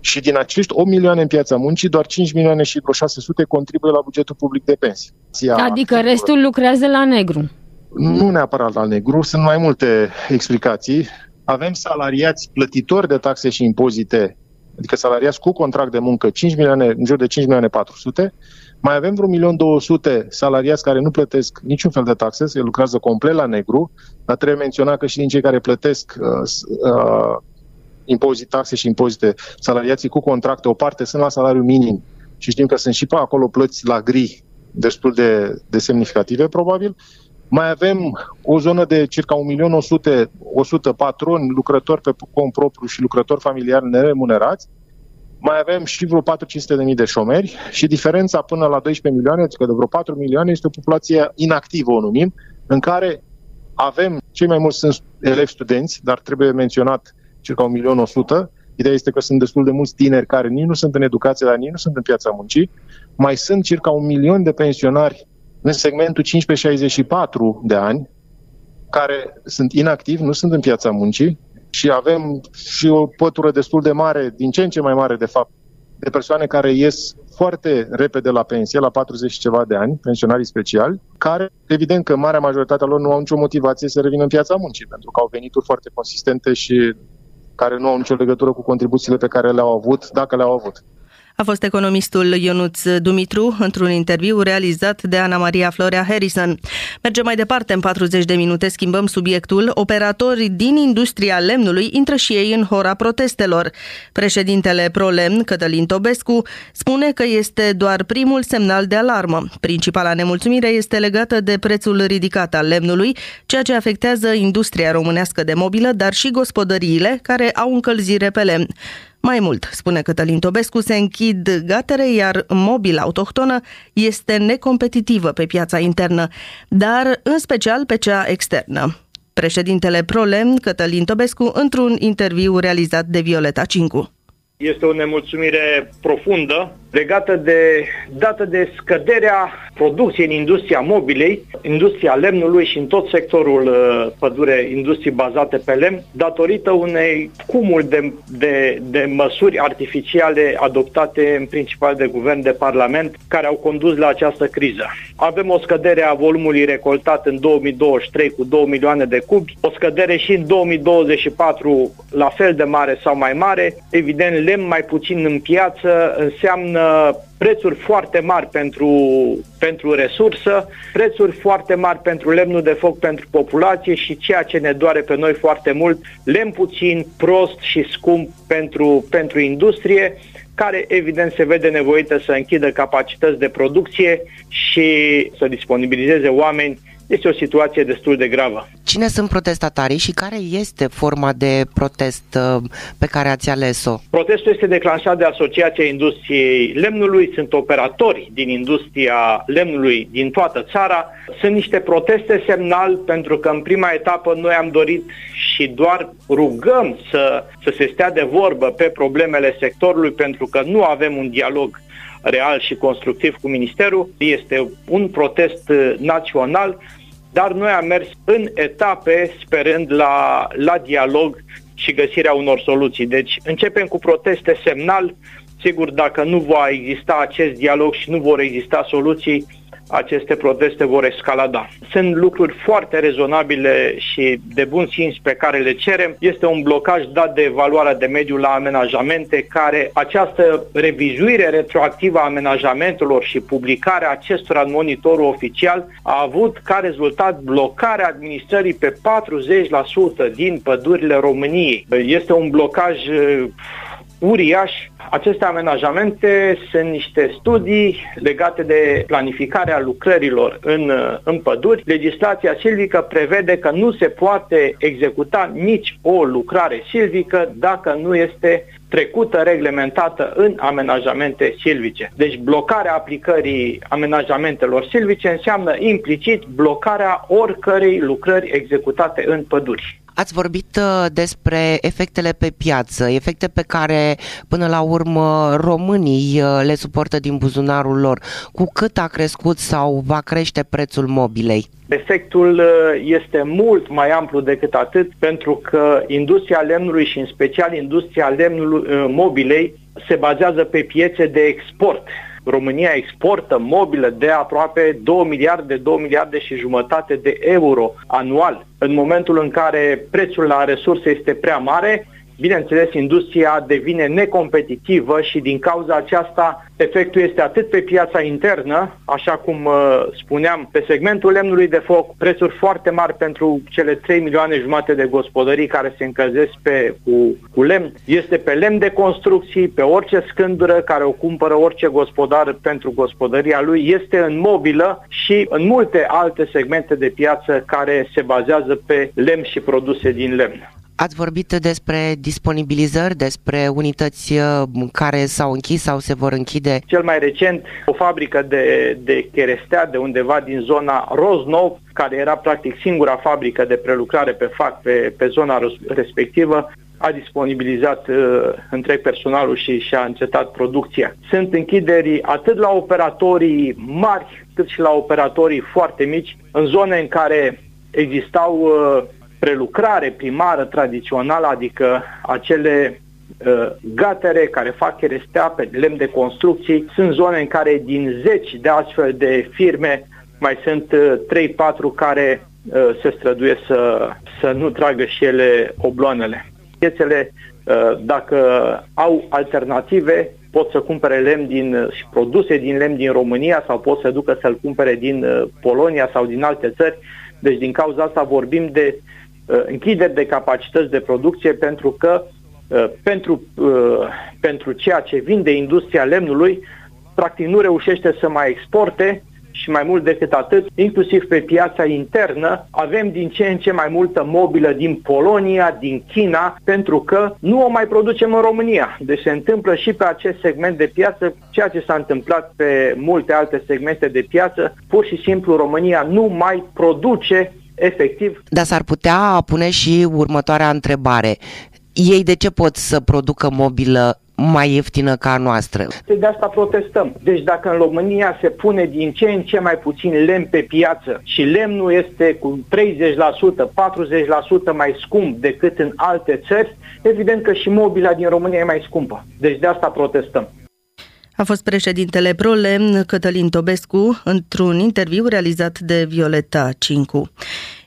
și din acești 8 milioane în piața muncii, doar 5 milioane și 600 contribuie la bugetul public de pensii. Adică restul lucrează la negru. Nu neapărat la negru, sunt mai multe explicații. Avem salariați plătitori de taxe și impozite, adică salariați cu contract de muncă, 5 milioane, în jur de 5 milioane 400, mai avem vreo 1.200.000 salariați care nu plătesc niciun fel de taxe, se lucrează complet la negru, dar trebuie menționat că și din cei care plătesc uh, uh, impozit, taxe și impozite, salariații cu contracte, o parte sunt la salariu minim și știm că sunt și pe acolo plăți la gri destul de, de semnificative, probabil. Mai avem o zonă de circa 1.100.000 100 patroni, lucrători pe cont propriu și lucrători familiari neremunerați. Mai avem și vreo 4-500 de șomeri și diferența până la 12 milioane, adică de vreo 4 milioane, este o populație inactivă, o numim, în care avem, cei mai mulți sunt elevi studenți, dar trebuie menționat circa 1.100.000. Ideea este că sunt destul de mulți tineri care nici nu sunt în educație, dar nici nu sunt în piața muncii. Mai sunt circa un milion de pensionari în segmentul 15-64 de ani, care sunt inactivi, nu sunt în piața muncii și avem și o pătură destul de mare, din ce în ce mai mare de fapt, de persoane care ies foarte repede la pensie, la 40 și ceva de ani, pensionarii speciali, care, evident că marea majoritatea lor nu au nicio motivație să revină în piața muncii, pentru că au venituri foarte consistente și care nu au nicio legătură cu contribuțiile pe care le-au avut, dacă le-au avut. A fost economistul Ionuț Dumitru într-un interviu realizat de Ana Maria Florea Harrison. Mergem mai departe în 40 de minute, schimbăm subiectul. Operatori din industria lemnului intră și ei în hora protestelor. Președintele ProLemn, Cătălin Tobescu, spune că este doar primul semnal de alarmă. Principala nemulțumire este legată de prețul ridicat al lemnului, ceea ce afectează industria românească de mobilă, dar și gospodăriile care au încălzire pe lemn. Mai mult, spune Cătălin Tobescu, se închid gatere, iar mobila autohtonă este necompetitivă pe piața internă, dar în special pe cea externă. Președintele ProLem, Cătălin Tobescu, într-un interviu realizat de Violeta Cincu. Este o nemulțumire profundă legată de dată de scăderea producției în industria mobilei, industria lemnului și în tot sectorul uh, pădure, industrii bazate pe lemn, datorită unei cumul de, de, de măsuri artificiale adoptate în principal de guvern, de parlament, care au condus la această criză. Avem o scădere a volumului recoltat în 2023 cu 2 milioane de cubi, o scădere și în 2024 la fel de mare sau mai mare. Evident, lemn mai puțin în piață înseamnă înseamnă prețuri foarte mari pentru, pentru resursă, prețuri foarte mari pentru lemnul de foc pentru populație și ceea ce ne doare pe noi foarte mult, lemn puțin, prost și scump pentru, pentru industrie, care evident se vede nevoită să închidă capacități de producție și să disponibilizeze oameni este o situație destul de gravă. Cine sunt protestatarii și care este forma de protest uh, pe care ați ales-o? Protestul este declanșat de Asociația Industriei Lemnului, sunt operatori din industria lemnului din toată țara. Sunt niște proteste semnal pentru că în prima etapă noi am dorit și doar rugăm să, să se stea de vorbă pe problemele sectorului pentru că nu avem un dialog real și constructiv cu Ministerul. Este un protest uh, național dar noi am mers în etape sperând la, la dialog și găsirea unor soluții. Deci începem cu proteste semnal, sigur dacă nu va exista acest dialog și nu vor exista soluții, aceste proteste vor escalada. Sunt lucruri foarte rezonabile și de bun simț pe care le cerem. Este un blocaj dat de evaluarea de mediu la amenajamente care această revizuire retroactivă a amenajamentelor și publicarea acestora în monitorul oficial a avut ca rezultat blocarea administrării pe 40% din pădurile României. Este un blocaj uriaș. Aceste amenajamente sunt niște studii legate de planificarea lucrărilor în, în păduri. Legislația silvică prevede că nu se poate executa nici o lucrare silvică dacă nu este trecută, reglementată în amenajamente silvice. Deci blocarea aplicării amenajamentelor silvice înseamnă implicit blocarea oricărei lucrări executate în păduri. Ați vorbit uh, despre efectele pe piață, efecte pe care până la urmă românii uh, le suportă din buzunarul lor. Cu cât a crescut sau va crește prețul mobilei? Efectul uh, este mult mai amplu decât atât pentru că industria lemnului și în special industria lemnului mobilei se bazează pe piețe de export. România exportă mobilă de aproape 2 miliarde, 2 miliarde și jumătate de euro anual. În momentul în care prețul la resurse este prea mare, Bineînțeles, industria devine necompetitivă și din cauza aceasta efectul este atât pe piața internă, așa cum uh, spuneam, pe segmentul lemnului de foc, prețuri foarte mari pentru cele 3 milioane jumate de gospodării care se încălzesc pe, cu, cu lemn, este pe lemn de construcții, pe orice scândură care o cumpără orice gospodar pentru gospodăria lui, este în mobilă și în multe alte segmente de piață care se bazează pe lemn și produse din lemn. Ați vorbit despre disponibilizări, despre unități uh, care s-au închis sau se vor închide? Cel mai recent, o fabrică de, de cherestea de undeva din zona Roznov, care era practic singura fabrică de prelucrare pe fac pe, pe zona respectivă, a disponibilizat uh, întreg personalul și și-a încetat producția. Sunt închideri atât la operatorii mari, cât și la operatorii foarte mici, în zone în care existau uh, prelucrare primară tradițională, adică acele uh, gatere care fac cherestea pe lemn de construcții, sunt zone în care din zeci de astfel de firme mai sunt uh, 3-4 care uh, se străduie să, să nu tragă și ele obloanele. Piețele, uh, dacă au alternative, pot să cumpere lemn din, și produse din lemn din România sau pot să ducă să-l cumpere din uh, Polonia sau din alte țări. Deci din cauza asta vorbim de Uh, închideri de capacități de producție pentru că uh, pentru, uh, pentru ceea ce vinde industria lemnului practic nu reușește să mai exporte și mai mult decât atât, inclusiv pe piața internă, avem din ce în ce mai multă mobilă din Polonia, din China, pentru că nu o mai producem în România. Deci se întâmplă și pe acest segment de piață ceea ce s-a întâmplat pe multe alte segmente de piață. Pur și simplu România nu mai produce efectiv. Dar s-ar putea pune și următoarea întrebare. Ei de ce pot să producă mobilă mai ieftină ca a noastră. De asta protestăm. Deci dacă în România se pune din ce în ce mai puțin lemn pe piață și lemnul este cu 30%, 40% mai scump decât în alte țări, evident că și mobila din România e mai scumpă. Deci de asta protestăm. A fost președintele ProLemn Cătălin Tobescu într-un interviu realizat de Violeta Cincu.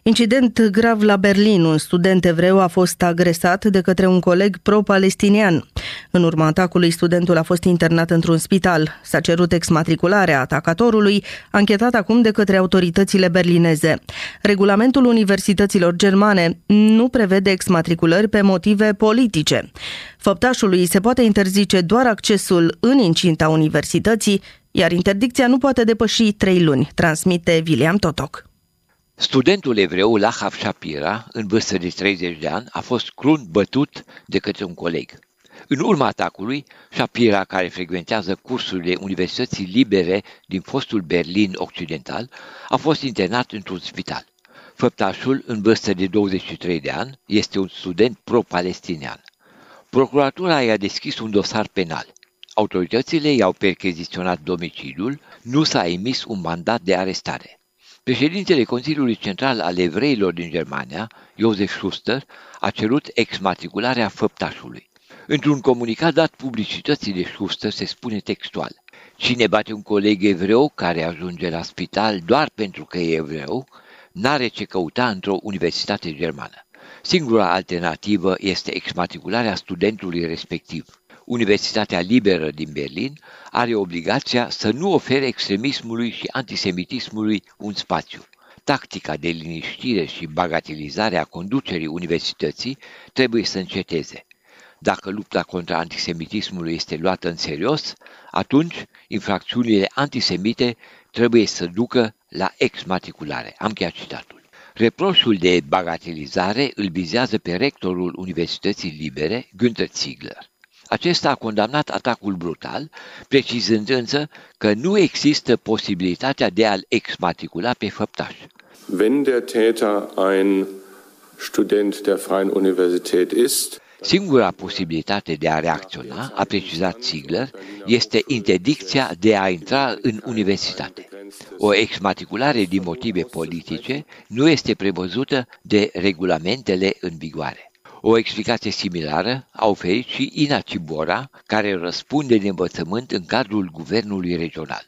Incident grav la Berlin. Un student evreu a fost agresat de către un coleg pro-palestinian. În urma atacului, studentul a fost internat într-un spital. S-a cerut exmatricularea atacatorului, anchetat acum de către autoritățile berlineze. Regulamentul universităților germane nu prevede exmatriculări pe motive politice. Făptașului se poate interzice doar accesul în incinta universității, iar interdicția nu poate depăși trei luni, transmite William Totoc. Studentul evreu Lahav Shapira, în vârstă de 30 de ani, a fost crunt bătut de către un coleg. În urma atacului, Shapira, care frecventează cursurile Universității Libere din fostul Berlin Occidental, a fost internat într-un spital. Făptașul, în vârstă de 23 de ani, este un student pro-palestinian. Procuratura i-a deschis un dosar penal. Autoritățile i-au percheziționat domiciliul, nu s-a emis un mandat de arestare. Președintele Consiliului Central al Evreilor din Germania, Josef Schuster, a cerut exmatricularea făptașului. Într-un comunicat dat publicității de Schuster se spune textual Cine bate un coleg evreu care ajunge la spital doar pentru că e evreu, n-are ce căuta într-o universitate germană. Singura alternativă este exmatricularea studentului respectiv. Universitatea Liberă din Berlin are obligația să nu ofere extremismului și antisemitismului un spațiu. Tactica de liniștire și bagatelizare a conducerii universității trebuie să înceteze. Dacă lupta contra antisemitismului este luată în serios, atunci infracțiunile antisemite trebuie să ducă la exmatriculare. Am chiar citatul. Reproșul de bagatelizare îl vizează pe rectorul Universității Libere, Günther Ziegler. Acesta a condamnat atacul brutal, precizând însă că nu există posibilitatea de a-l exmatricula pe făptaș. Wenn der Täter ein Student der Freien Universität ist, Singura posibilitate de a reacționa, a precizat Ziegler, este interdicția de a intra în universitate. O exmatriculare din motive politice nu este prevăzută de regulamentele în vigoare. O explicație similară a oferit și Ina Cibora, care răspunde de învățământ în cadrul guvernului regional.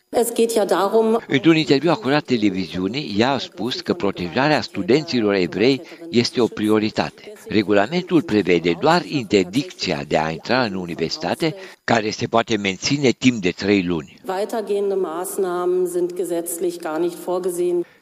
Într-un interviu acurat televiziunii, ea a spus că protejarea studenților evrei este o prioritate. Regulamentul prevede doar interdicția de a intra în universitate, care se poate menține timp de trei luni.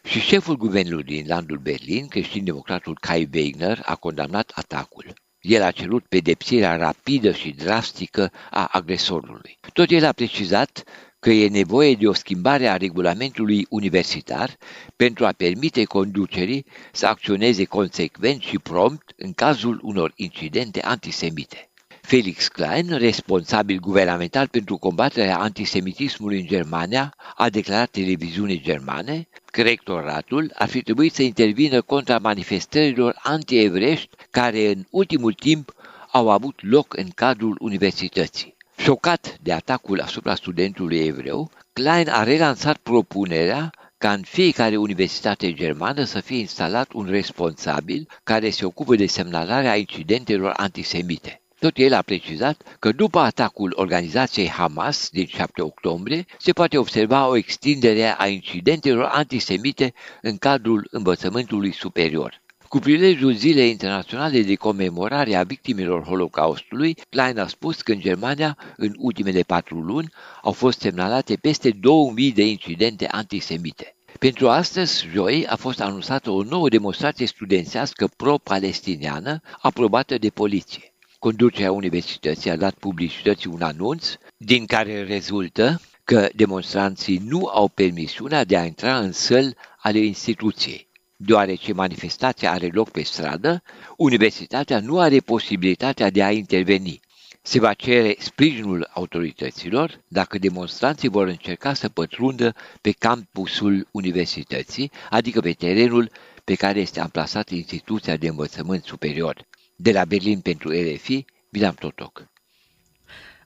Și șeful guvernului din landul Berlin, creștin-democratul Kai Wegner, a condamnat atacul. El a cerut pedepsirea rapidă și drastică a agresorului. Tot el a precizat că e nevoie de o schimbare a regulamentului universitar pentru a permite conducerii să acționeze consecvent și prompt în cazul unor incidente antisemite. Felix Klein, responsabil guvernamental pentru combaterea antisemitismului în Germania, a declarat televiziunii germane că rectoratul ar fi trebuit să intervină contra manifestărilor antievrești care în ultimul timp au avut loc în cadrul universității. Șocat de atacul asupra studentului evreu, Klein a relansat propunerea ca în fiecare universitate germană să fie instalat un responsabil care se ocupă de semnalarea incidentelor antisemite. Tot el a precizat că după atacul organizației Hamas din 7 octombrie se poate observa o extindere a incidentelor antisemite în cadrul învățământului superior. Cu prilejul Zilei Internaționale de Comemorare a Victimelor Holocaustului, Klein a spus că în Germania, în ultimele patru luni, au fost semnalate peste 2000 de incidente antisemite. Pentru astăzi, joi, a fost anunțată o nouă demonstrație studențească pro-palestiniană aprobată de poliție. Conducerea universității a dat publicității un anunț din care rezultă că demonstranții nu au permisiunea de a intra în săl ale instituției. Deoarece manifestația are loc pe stradă, universitatea nu are posibilitatea de a interveni. Se va cere sprijinul autorităților dacă demonstranții vor încerca să pătrundă pe campusul universității, adică pe terenul pe care este amplasat instituția de învățământ superior. De la Berlin pentru RFI, Bilam Totoc.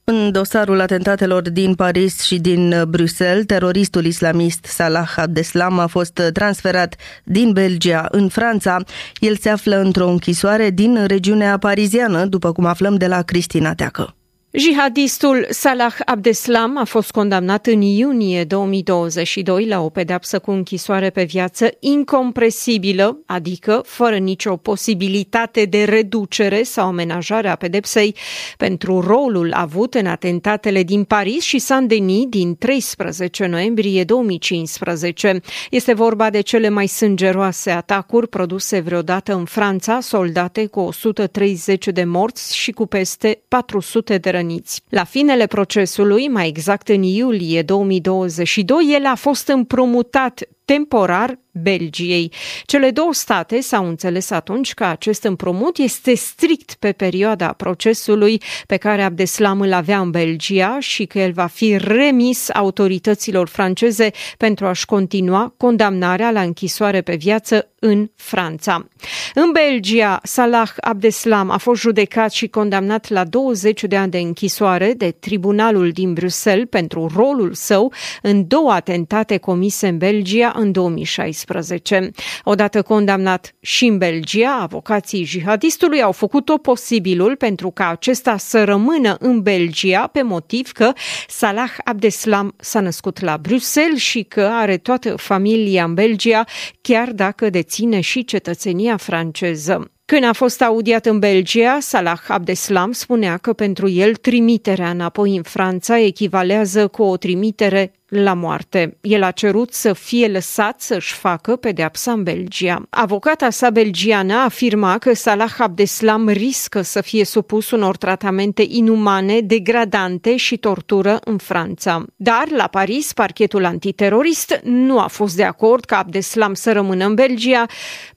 În dosarul atentatelor din Paris și din Bruxelles, teroristul islamist Salah Abdeslam a fost transferat din Belgia în Franța. El se află într-o închisoare din regiunea pariziană, după cum aflăm de la Cristina Teacă. Jihadistul Salah Abdeslam a fost condamnat în iunie 2022 la o pedeapsă cu închisoare pe viață incompresibilă, adică fără nicio posibilitate de reducere sau amenajare a pedepsei pentru rolul avut în atentatele din Paris și Saint-Denis din 13 noiembrie 2015. Este vorba de cele mai sângeroase atacuri produse vreodată în Franța, soldate cu 130 de morți și cu peste 400 de răniți răniți. La finele procesului, mai exact în iulie 2022, el a fost împrumutat temporar Belgiei. Cele două state s-au înțeles atunci că acest împrumut este strict pe perioada procesului pe care Abdeslam îl avea în Belgia și că el va fi remis autorităților franceze pentru a-și continua condamnarea la închisoare pe viață în Franța. În Belgia, Salah Abdeslam a fost judecat și condamnat la 20 de ani de închisoare de tribunalul din Bruxelles pentru rolul său în două atentate comise în Belgia în 2016. Odată condamnat și în Belgia, avocații jihadistului au făcut tot posibilul pentru ca acesta să rămână în Belgia pe motiv că Salah Abdeslam s-a născut la Bruxelles și că are toată familia în Belgia, chiar dacă deține și cetățenia franceză. Când a fost audiat în Belgia, Salah Abdeslam spunea că pentru el trimiterea înapoi în Franța echivalează cu o trimitere la moarte. El a cerut să fie lăsat să-și facă pedeapsa în Belgia. Avocata sa belgiană afirma că Salah Abdeslam riscă să fie supus unor tratamente inumane, degradante și tortură în Franța. Dar, la Paris, parchetul antiterorist nu a fost de acord ca Abdeslam să rămână în Belgia,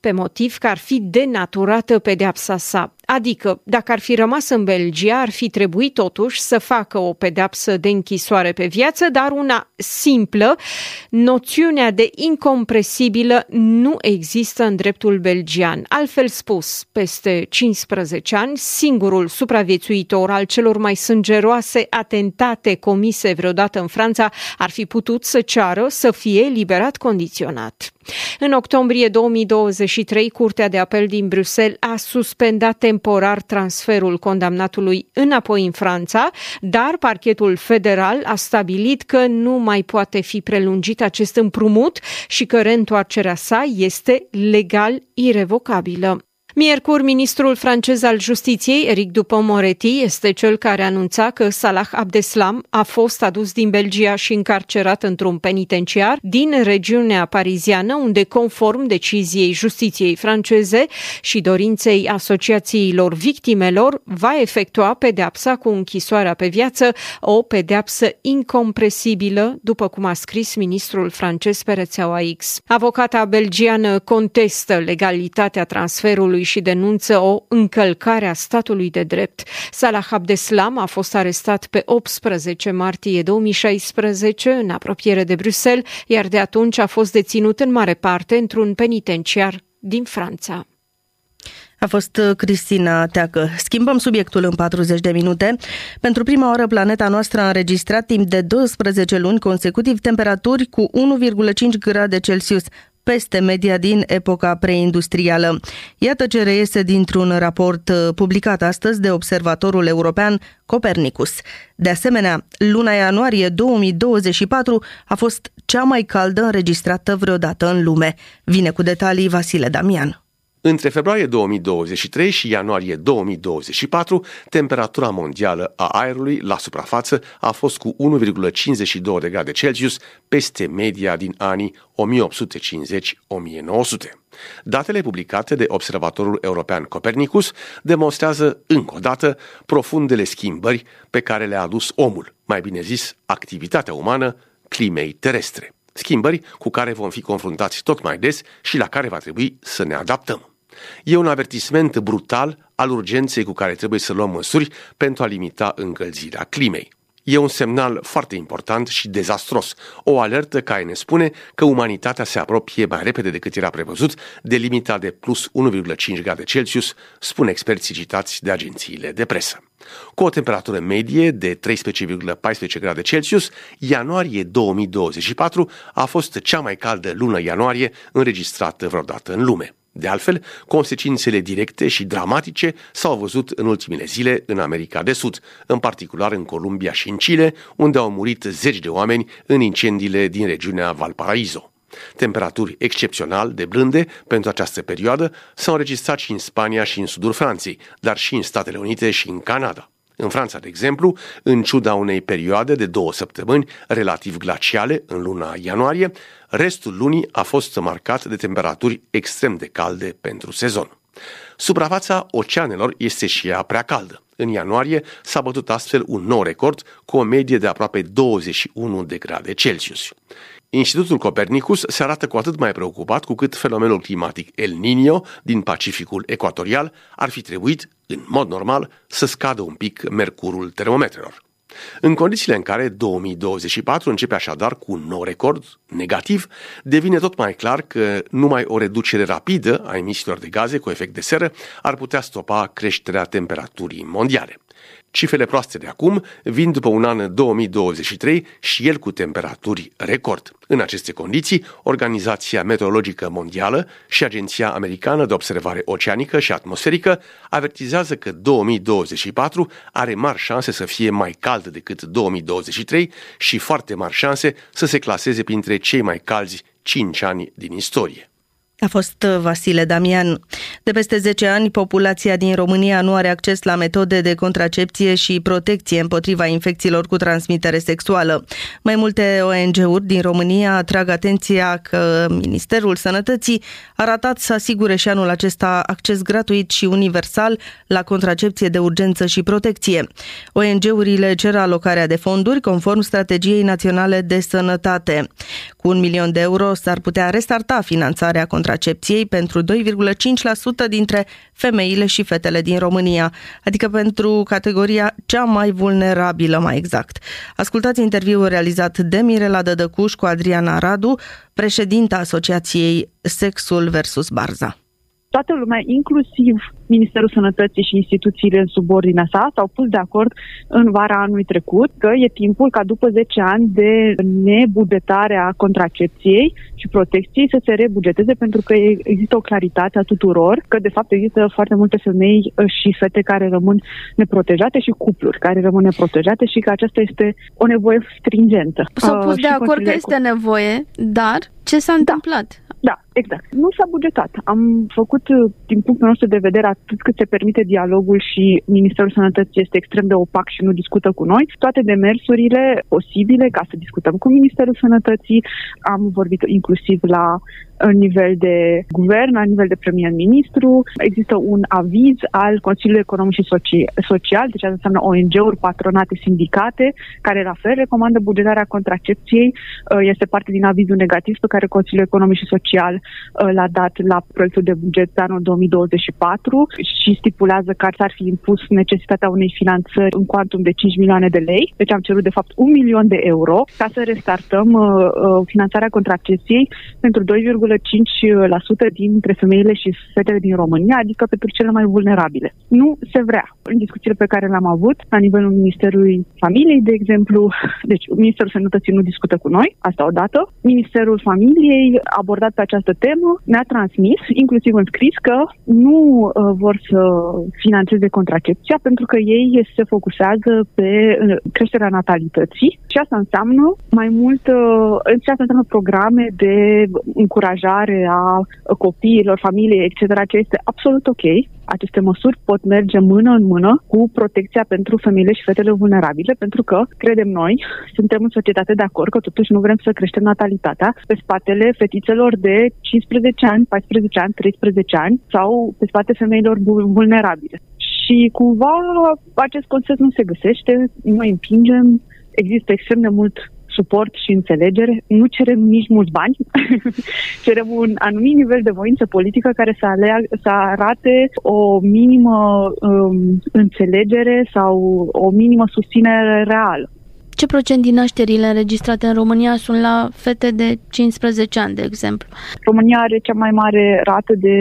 pe motiv că ar fi denaturată pedeapsa sa. Adică, dacă ar fi rămas în Belgia, ar fi trebuit totuși să facă o pedeapsă de închisoare pe viață, dar una simplă. Noțiunea de incompresibilă nu există în dreptul belgian. Altfel spus, peste 15 ani, singurul supraviețuitor al celor mai sângeroase atentate comise vreodată în Franța ar fi putut să ceară să fie liberat condiționat. În octombrie 2023, Curtea de Apel din Bruxelles a suspendat temporar transferul condamnatului înapoi în Franța, dar parchetul federal a stabilit că nu mai poate fi prelungit acest împrumut și că reîntoarcerea sa este legal irevocabilă. Miercuri, ministrul francez al justiției, Eric Dupont-Moretti, este cel care anunța că Salah Abdeslam a fost adus din Belgia și încarcerat într-un penitenciar din regiunea pariziană, unde, conform deciziei justiției franceze și dorinței asociațiilor victimelor, va efectua pedeapsa cu închisoarea pe viață, o pedeapsă incompresibilă, după cum a scris ministrul francez pe rețeaua X. Avocata belgiană contestă legalitatea transferului și denunță o încălcare a statului de drept. Salah Abdeslam a fost arestat pe 18 martie 2016 în apropiere de Bruxelles, iar de atunci a fost deținut în mare parte într-un penitenciar din Franța. A fost Cristina Teacă. Schimbăm subiectul în 40 de minute. Pentru prima oară, planeta noastră a înregistrat timp de 12 luni consecutiv temperaturi cu 1,5 grade Celsius peste media din epoca preindustrială. Iată ce reiese dintr-un raport uh, publicat astăzi de Observatorul European Copernicus. De asemenea, luna ianuarie 2024 a fost cea mai caldă înregistrată vreodată în lume. Vine cu detalii Vasile Damian. Între februarie 2023 și ianuarie 2024, temperatura mondială a aerului la suprafață a fost cu 1,52 de grade Celsius peste media din anii 1850-1900. Datele publicate de Observatorul European Copernicus demonstrează încă o dată profundele schimbări pe care le-a adus omul, mai bine zis activitatea umană, climei terestre. Schimbări cu care vom fi confruntați tot mai des și la care va trebui să ne adaptăm. E un avertisment brutal al urgenței cu care trebuie să luăm măsuri pentru a limita încălzirea climei. E un semnal foarte important și dezastros, o alertă care ne spune că umanitatea se apropie mai repede decât era prevăzut de limita de plus 1,5 grade Celsius, spun experții citați de agențiile de presă. Cu o temperatură medie de 13,14 grade Celsius, ianuarie 2024 a fost cea mai caldă lună ianuarie înregistrată vreodată în lume. De altfel, consecințele directe și dramatice s-au văzut în ultimele zile în America de Sud, în particular în Columbia și în Chile, unde au murit zeci de oameni în incendiile din regiunea Valparaiso. Temperaturi excepțional de blânde pentru această perioadă s-au înregistrat și în Spania și în sudul Franței, dar și în Statele Unite și în Canada. În Franța, de exemplu, în ciuda unei perioade de două săptămâni relativ glaciale în luna ianuarie, restul lunii a fost marcat de temperaturi extrem de calde pentru sezon. Suprafața oceanelor este și ea prea caldă. În ianuarie s-a bătut astfel un nou record cu o medie de aproape 21 de grade Celsius. Institutul Copernicus se arată cu atât mai preocupat cu cât fenomenul climatic El Niño din Pacificul Ecuatorial ar fi trebuit, în mod normal, să scadă un pic mercurul termometrelor. În condițiile în care 2024 începe așadar cu un nou record negativ, devine tot mai clar că numai o reducere rapidă a emisiilor de gaze cu efect de seră ar putea stopa creșterea temperaturii mondiale. Cifrele proaste de acum vin după un an 2023 și el cu temperaturi record. În aceste condiții, Organizația Meteorologică Mondială și Agenția Americană de Observare Oceanică și Atmosferică avertizează că 2024 are mari șanse să fie mai cald decât 2023 și foarte mari șanse să se claseze printre cei mai calzi 5 ani din istorie. A fost uh, Vasile Damian. De peste 10 ani, populația din România nu are acces la metode de contracepție și protecție împotriva infecțiilor cu transmitere sexuală. Mai multe ONG-uri din România atrag atenția că Ministerul Sănătății a ratat să asigure și anul acesta acces gratuit și universal la contracepție de urgență și protecție. ONG-urile cer alocarea de fonduri conform strategiei naționale de sănătate. Cu un milion de euro s-ar putea restarta finanțarea contracepției contracepției pentru 2,5% dintre femeile și fetele din România, adică pentru categoria cea mai vulnerabilă, mai exact. Ascultați interviul realizat de Mirela Dădăcuș cu Adriana Radu, președinta Asociației Sexul versus Barza toată lumea, inclusiv Ministerul Sănătății și instituțiile în subordinea sa, s-au pus de acord în vara anului trecut că e timpul ca după 10 ani de nebugetare a contracepției și protecției să se rebugeteze pentru că există o claritate a tuturor că de fapt există foarte multe femei și fete care rămân neprotejate și cupluri care rămân neprotejate și că aceasta este o nevoie stringentă. S-au pus uh, de acord că este nevoie, dar ce s-a da. întâmplat? Da, exact. Nu s-a bugetat. Am făcut, uh, din punctul nostru de vedere, atât cât se permite dialogul și Ministerul Sănătății este extrem de opac și nu discută cu noi, toate demersurile posibile ca să discutăm cu Ministerul Sănătății. Am vorbit inclusiv la în nivel de guvern, la nivel de premier-ministru. Există un aviz al Consiliului Economic și Social, deci asta înseamnă ONG-uri, patronate, sindicate, care la fel recomandă bugetarea contracepției. Uh, este parte din avizul negativ pe care Consiliul Economic și Social uh, l-a dat la proiectul de buget pe anul 2024 și stipulează că ar fi impus necesitatea unei finanțări în cuantum de 5 milioane de lei. Deci am cerut de fapt un milion de euro ca să restartăm uh, uh, finanțarea contracepției pentru 2,5% dintre femeile și fetele din România, adică pentru cele mai vulnerabile. Nu se vrea. În discuțiile pe care le-am avut la nivelul Ministerului Familiei, de exemplu, deci Ministerul Sănătății nu discută cu noi, asta odată. Ministerul Familiei a abordat pe această temă, ne-a transmis, inclusiv în scris, că nu uh, vor să financeze contracepția pentru că ei se focusează pe uh, creșterea natalității și asta înseamnă mai mult, uh, și asta înseamnă programe de încurajare angajare a copiilor, familiei, etc., ce este absolut ok. Aceste măsuri pot merge mână în mână cu protecția pentru femeile și fetele vulnerabile, pentru că, credem noi, suntem în societate de acord că totuși nu vrem să creștem natalitatea pe spatele fetițelor de 15 ani, 14 ani, 13 ani sau pe spate femeilor vulnerabile. Și cumva acest consens nu se găsește, noi împingem, există extrem de mult suport și înțelegere. Nu cerem nici mulți bani, cerem un anumit nivel de voință politică care să, aleag, să arate o minimă um, înțelegere sau o minimă susținere reală. Ce procent din nașterile înregistrate în România sunt la fete de 15 ani, de exemplu? România are cea mai mare rată de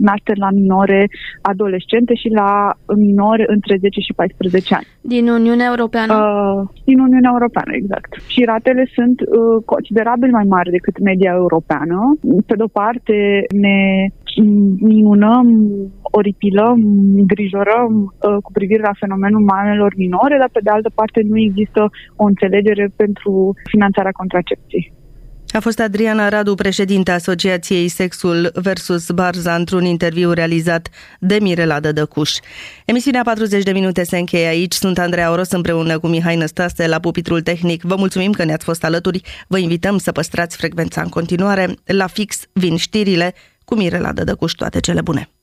nașteri la minore adolescente și la minore între 10 și 14 ani. Din Uniunea Europeană? Uh, din Uniunea Europeană, exact. Și ratele sunt uh, considerabil mai mari decât media europeană. Pe de-o parte, ne minunăm, oripilăm, îngrijorăm uh, cu privire la fenomenul mamelor minore, dar pe de altă parte nu există o înțelegere pentru finanțarea contracepției. A fost Adriana Radu, președinte Asociației Sexul versus Barza, într-un interviu realizat de Mirela Dădăcuș. Emisiunea 40 de minute se încheie aici. Sunt Andreea Oros împreună cu Mihai Năstase la pupitrul tehnic. Vă mulțumim că ne-ați fost alături. Vă invităm să păstrați frecvența în continuare. La fix vin știrile cu Mirela Dădăcuș. Toate cele bune!